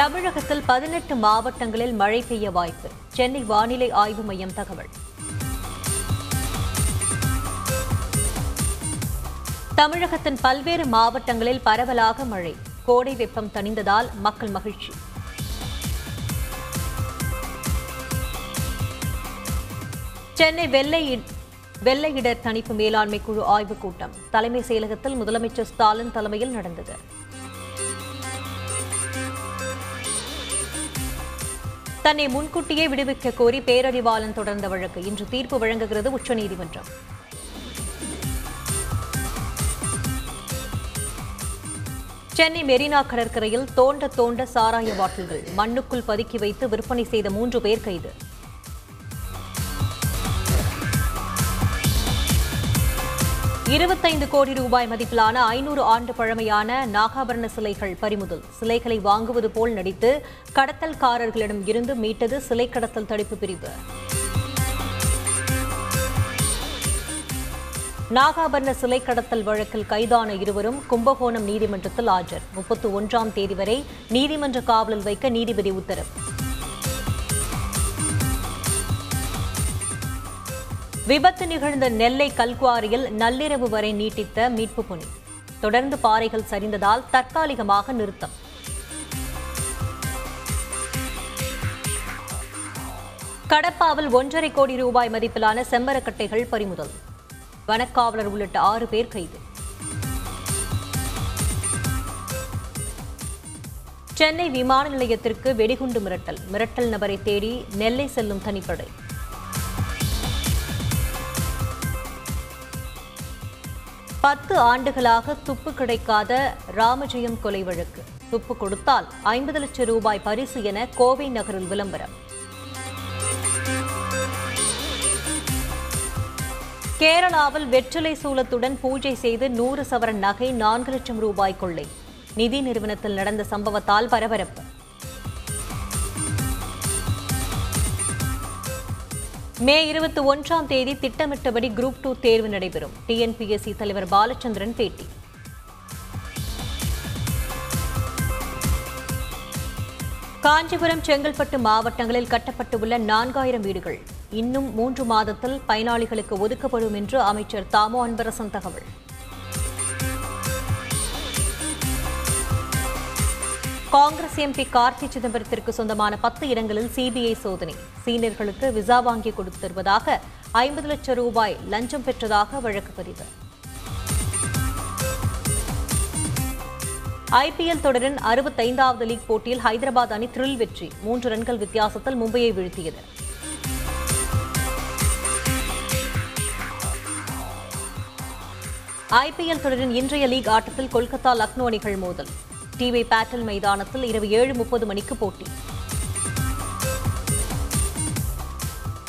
தமிழகத்தில் பதினெட்டு மாவட்டங்களில் மழை பெய்ய வாய்ப்பு. சென்னை வானிலை ஆய்வு மையம் தகவல். தமிழகத்தின் பல்வேறு மாவட்டங்களில் பரவலாக மழை. கோடை வெப்பம் தணிந்ததால் மக்கள் மகிழ்ச்சி. சென்னை வெள்ளை வெள்ளையிடர் தணிப்பு மேலாண்மை குழு ஆய்வுக் கூட்டம். தலைமை செயலகத்தில் முதலமைச்சர் ஸ்டாலின் தலைமையில் நடந்தது. தன்னை முன்கூட்டியே விடுவிக்க கோரி பேரறிவாளன் தொடர்ந்த வழக்கு இன்று தீர்ப்பு வழங்குகிறது உச்சநீதிமன்றம். சென்னை மெரினா கடற்கரையில் தோண்ட தோண்ட சாராய பாட்டில்கள் மண்ணுக்குள் பதுக்கி வைத்து விற்பனை செய்த மூன்று பேர் கைது. இருபத்தைந்து கோடி ரூபாய் மதிப்பிலான ஐநூறு ஆண்டு பழமையான நாகாபரண சிலைகள் பறிமுதல். சிலைகளை வாங்குவது போல் நடித்து கடத்தல்காரர்களிடம் இருந்து மீட்டது சிலை கடத்தல் தடுப்பு பிரிவு. நாகாபரண சிலை கடத்தல் வழக்கில் கைதான இருவரும் கும்பகோணம் நீதிமன்றத்தில் ஆஜர். முப்பத்தி ஒன்றாம் தேதி வரை நீதிமன்ற காவலில் வைக்க நீதிபதி உத்தரவு. விபத்து நிகழ்ந்த நெல்லை கல்குவாரியில் நள்ளிரவு வரை நீட்டித்த மீட்பு பணி. தொடர்ந்து பாறைகள் சரிந்ததால் தற்காலிகமாக நிறுத்தம். கடப்பாவில் ஒன்றரை கோடி ரூபாய் மதிப்பிலான செம்மரக்கட்டைகள் பறிமுதல். வனக்காவலர் உள்ளிட்ட ஆறு பேர் கைது. சென்னை விமான நிலையத்திற்கு வெடிகுண்டு மிரட்டல். மிரட்டல் நபரை தேடி நெல்லை செல்லும் தனிப்படை. பத்து ஆண்டுகளாக துப்பு கிடைக்காத ராமஜெயம் கொலை வழக்கு. துப்பு கொடுத்தால் ஐம்பது லட்சம் ரூபாய் பரிசு என கோவை நகரில் விளம்பரம். கேரளாவில் வெற்றிலை சூலத்துடன் பூஜை செய்து நூறு சவரன் நகை நான்கு லட்சம் ரூபாய் கொள்ளை. நிதி நிறுவனத்தில் நடந்த சம்பவத்தால் பரபரப்பு. மே இருபத்தி ஒன்றாம் தேதி திட்டமிட்டபடி குரூப் டூ தேர்வு நடைபெறும். டிஎன்பிஎஸ்சி தலைவர் பாலச்சந்திரன் பேட்டி. காஞ்சிபுரம் செங்கல்பட்டு மாவட்டங்களில் கட்டப்பட்டுள்ள நான்காயிரம் வீடுகள் இன்னும் மூன்று மாதத்தில் பயனாளிகளுக்கு ஒதுக்கப்படும் என்று அமைச்சர் தாமோ அன்பரசன் தகவல். காங்கிரஸ் எம்பி கார்த்தி சிதம்பரத்திற்கு சொந்தமான பத்து இடங்களில் சிபிஐ சோதனை. சீனியர்களுக்கு விசா வாங்கி கொடுத்து தருவதாக ஐம்பது லட்சம் ரூபாய் லஞ்சம் பெற்றதாக வழக்கு பதிவு. ஐபிஎல் தொடரின் அறுபத்தைந்தாவது லீக் போட்டியில் ஹைதராபாத் அணி த்ரில் வெற்றி. மூன்று ரன்கள் வித்தியாசத்தில் மும்பையை வீழ்த்தியது. ஐபிஎல் தொடரின் இன்றைய லீக் ஆட்டத்தில் கொல்கத்தா லக்னோ அணிகள் மோதல். டிவை பேட்டல் மைதானத்தில் இரவு ஏழு முப்பது மணிக்கு போட்டி.